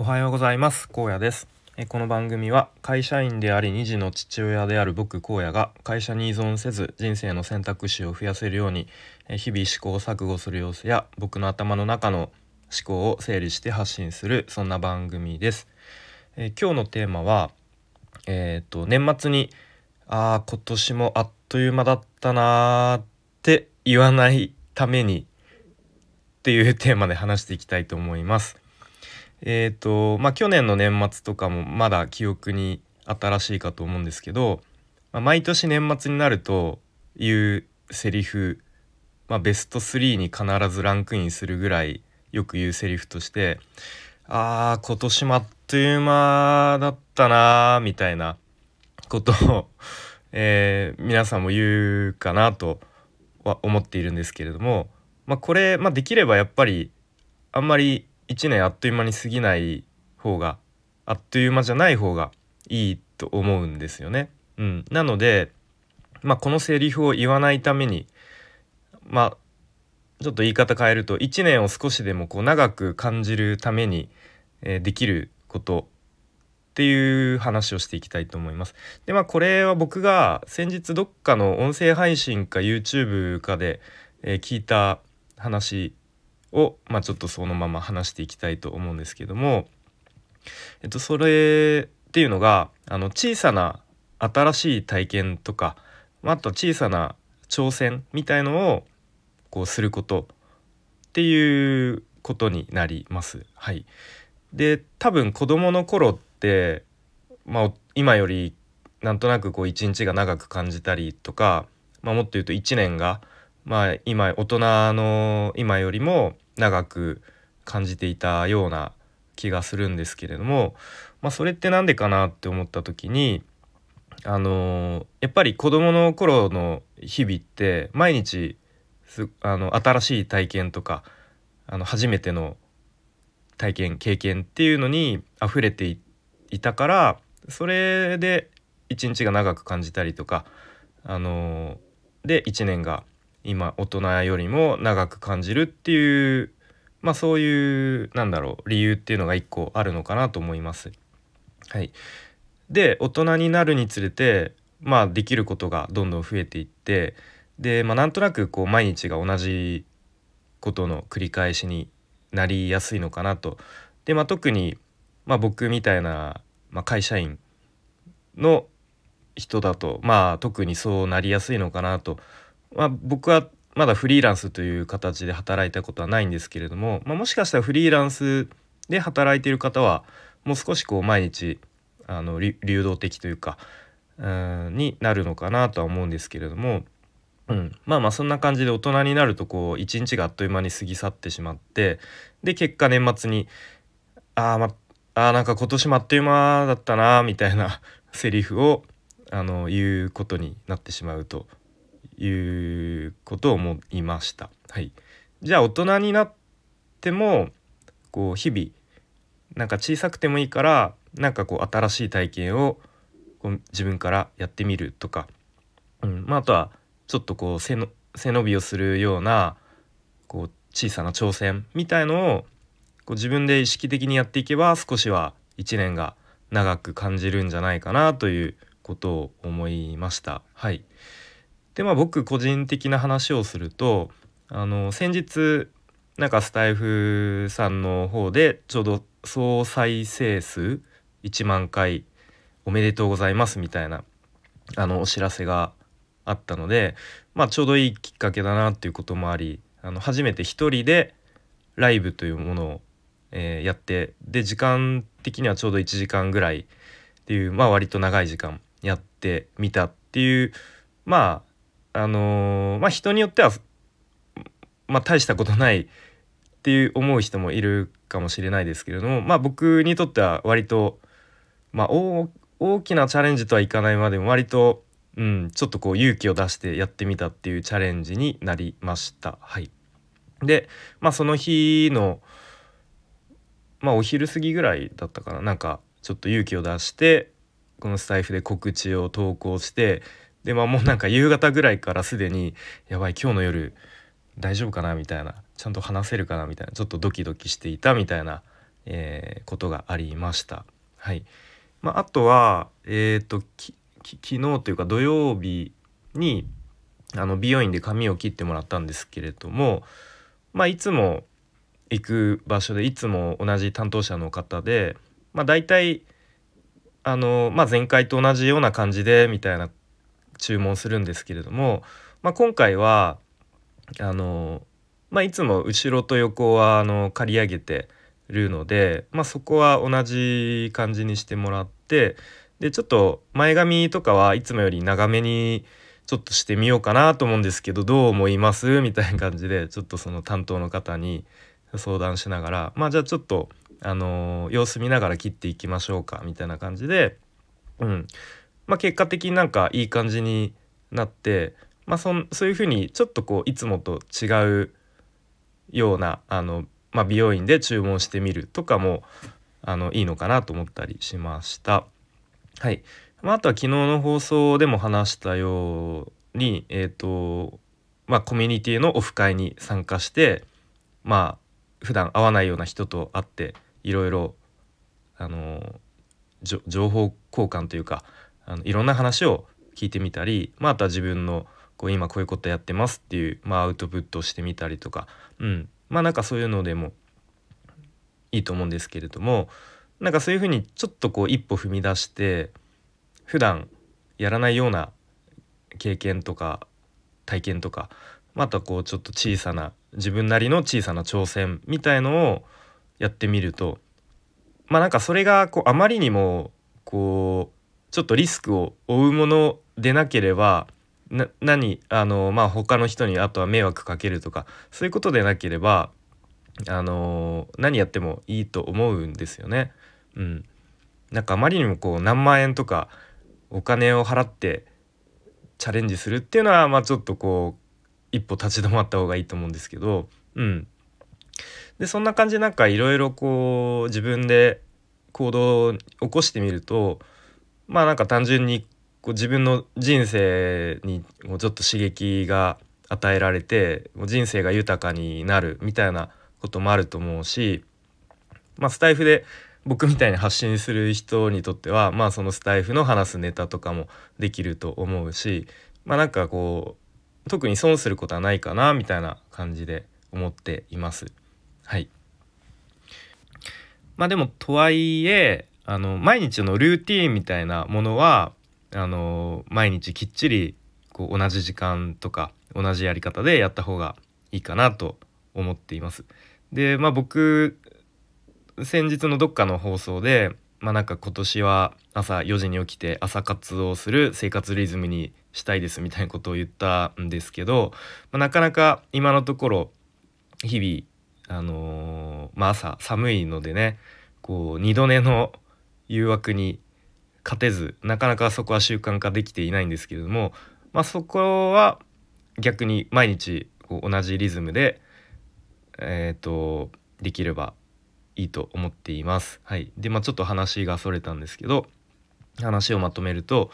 おはようございます。高野です。えこの番組は会社員であり2児の父親である僕荒野が会社に依存せず人生の選択肢を増やせるようにえ日々試行錯誤する様子や僕の頭の中の思考を整理して発信するそんな番組です。え今日のテーマはえっ、と年末にあー今年もあっという間だったなーって言わないためにっていうテーマで話していきたいと思います。えっ、とまあ去年の年末とかもまだ記憶に新しいかと思うんですけど、まあ、毎年年末になるというセリフ、まあ、ベスト3に必ずランクインするぐらいよく言うセリフとして「あー今年もあっという間だったな」みたいなことを、えー皆さんも言うかなとは思っているんですけれども、まあ、これ、まあ、できればやっぱりあんまり1年あっという間に過ぎない方があっという間じゃない方がいいと思うんですよね。うん、なので、まあ、このセリフを言わないためにまあちょっと言い方変えると1年を少しでもこう長く感じるために、えできることっていう話をしていきたいと思います。でまあこれは僕が先日どっかの音声配信か YouTube かで、え聞いた話を、まあ、ちょっとそのまま話していきたいと思うんですけども、えっと、それっていうのがあの小さな新しい体験とか、まあ、あと小さな挑戦みたいのをこうすることっていうことになります。はい、で多分子どもの頃って、まあ、今よりなんとなくこう一日が長く感じたりとか、まあ、もっと言うと1年が、まあ、今大人の今よりも長く感じていたような気がするんですけれども、まあ、それって何でかなって思った時にあのやっぱり子どもの頃の日々って毎日あの新しい体験とかあの初めての体験経験っていうのに溢れていいたからそれで一日が長く感じたりとかあので1年が今大人よりも長く感じるっていうまあそういうなんだろう理由っていうのが一個あるのかなと思います。はい、で大人になるにつれてまあできることがどんどん増えていってで、まあ、なんとなくこう毎日が同じことの繰り返しになりやすいのかなと。で、まあ、特に、まあ、僕みたいな、まあ、会社員の人だとまあ特にそうなりやすいのかなと。まあ、僕はまだフリーランスという形で働いたことはないんですけれども、まあ、もしかしたらフリーランスで働いている方はもう少しこう毎日あの流動的というかうんになるのかなとは思うんですけれども、うん、まあまあそんな感じで大人になるとこう一日があっという間に過ぎ去ってしまってで結果年末にあー、まあーなんか今年もあっという間だったなみたいなセリフをあの言うことになってしまうと。いうことを思いました。はい、じゃあ大人になってもこう日々なんか小さくてもいいからなんかこう新しい体験をこう自分からやってみるとか、うんまあ、あとはちょっとこう背の背伸びをするようなこう小さな挑戦みたいのをこう自分で意識的にやっていけば少しは1年が長く感じるんじゃないかなということを思いました。はい、でまあ僕個人的な話をするとあの先日なんかスタイフさんの方でちょうど総再生数1万回おめでとうございますみたいなあのお知らせがあったのでまあちょうどいいきっかけだなっていうこともありあの初めて一人でライブというものを、えやってで時間的にはちょうど1時間ぐらいっていうまあ割と長い時間やってみたっていうまああのーまあ人によってはまあ大したことないっていう思う人もいるかもしれないですけれどもまあ僕にとっては割とまあ大大きなチャレンジとはいかないまでも割と、うん、ちょっとこう勇気を出してやってみたっていうチャレンジになりました。はい、でまあその日のまあお昼過ぎぐらいだったかななんかちょっと勇気を出してこのスタイフで告知を投稿してでまあもうなんか夕方ぐらいからすでにやばい今日の夜大丈夫かな？みたいな。ちゃんと話せるかな？みたいな。ちょっとドキドキしていたみたいな、えー、ことがありました。はい。まあ、あとは、えーと、き昨日というか土曜日にあの美容院で髪を切ってもらったんですけれども、まあ、いつも行く場所でいつも同じ担当者の方で、まあ、大体あの、まあ、前回と同じような感じでみたいな注文するんですけれども、まあ、今回はあの、まあ、いつも後ろと横はあの刈り上げてるので、まあ、そこは同じ感じにしてもらってでちょっと前髪とかはいつもより長めにちょっとしてみようかなと思うんですけどどう思います？みたいな感じでちょっとその担当の方に相談しながらまあじゃあちょっとあの、様子見ながら切っていきましょうかみたいな感じで、うん。まあ、結果的になんかいい感じになって、まあそ、そういうふうにちょっとこういつもと違うようなあのまあ、美容院で注文してみるとかもあのいいのかなと思ったりしました。はい、まあ、あとは昨日の放送でも話したように、えーとまあ、コミュニティのオフ会に参加してまあ普段会わないような人と会っていろいろ情報交換というかあのいろんな話を聞いてみたり、まあ、あとは自分のこう今こういうことやってますっていう、まあ、アウトプットをしてみたりとか、うん、まあなんかそういうのでもいいと思うんですけれどもなんかそういうふうにちょっとこう一歩踏み出して普段やらないような経験とか体験とかまたこうちょっと小さな自分なりの小さな挑戦みたいのをやってみるとまあなんかそれがこうあまりにもちょっとリスクを負うものでなければな何あのまあ他の人にあとは迷惑かけるとかそういうことでなければあの何やってもいいと思うんですよね。うん、なんかあまりにもこう何万円とかお金を払ってチャレンジするっていうのはまあちょっとこう一歩立ち止まった方がいいと思うんですけど、うん、でそんな感じでなんかいろいろこう自分で行動を起こしてみるとまあなんか単純にこう自分の人生にもうちょっと刺激が与えられてもう人生が豊かになるみたいなこともあると思うし、まあ、スタイフで僕みたいに発信する人にとってはまあそのスタイフの話すネタとかもできると思うしまあなんかこう特に損することはないかなみたいな感じで思っています。はいまあでもとはいえあの毎日のルーティーンみたいなものはあの毎日きっちりこう同じ時間とか同じやり方でやった方がいいかなと思っています。でまあ僕先日のどっかの放送でまあなんか今年は朝4時に起きて朝活をする生活リズムにしたいですみたいなことを言ったんですけど、まあ、なかなか今のところ日々あのー、まあ朝寒いのでねこう二度寝の誘惑に勝てずなかなかそこは習慣化できていないんですけれども、まあ、そこは逆に毎日こう同じリズムで、えーと、できればいいと思っています。はい、でまあちょっと話がそれたんですけど話をまとめると、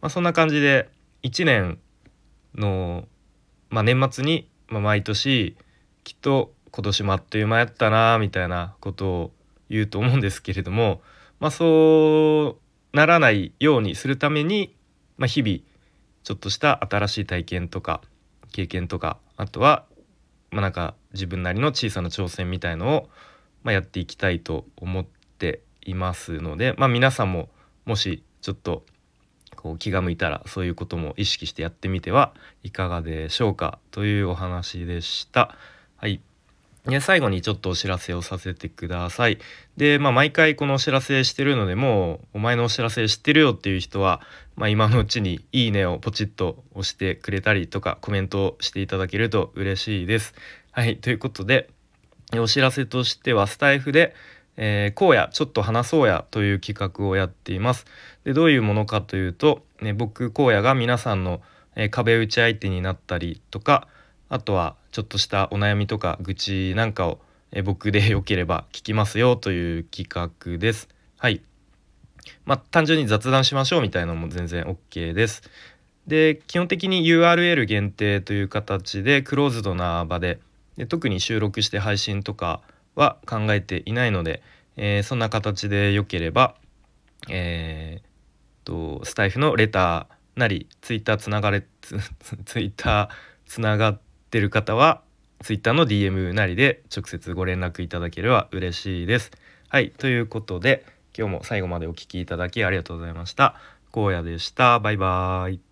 まあ、そんな感じで1年の、まあ、年末に、まあ、毎年きっと今年もあっという間やったなみたいなことを言うと思うんですけれども、まあ、そうならないようにするために、まあ、日々ちょっとした新しい体験とか経験とかあとは、まあ、なんか自分なりの小さな挑戦みたいのを、まあ、やっていきたいと思っていますので、まあ、皆さんももしちょっとこう気が向いたらそういうことも意識してやってみてはいかがでしょうかというお話でした。はいで最後にちょっとお知らせをさせてください。で、まあ、毎回このお知らせしてるのでもうお前のお知らせ知ってるよっていう人は、まあ、今のうちに「いいね」をポチッと押してくれたりとかコメントをしていただけると嬉しいです。はいということでお知らせとしてはスタイフで「えー、こうやちょっと話そうや」という企画をやっています。でどういうものかというと、ね、僕こうやが皆さんの、え、壁打ち相手になったりとかあとはちょっとしたお悩みとか愚痴なんかをえ僕でよければ聞きますよという企画です。はい。まあ単純に雑談しましょうみたいなのも全然 OK です。で基本的に URL 限定という形でクローズドな場でで特に収録して配信とかは考えていないので、えー、そんな形でよければ、えー、とスタイフのレターなりツイッターつながれツツイッターつながっててる方はツイッターの DM なりで直接ご連絡いただければ嬉しいです。はいということで今日も最後までお聴きいただきありがとうございました。荒野でした。バイバーイ。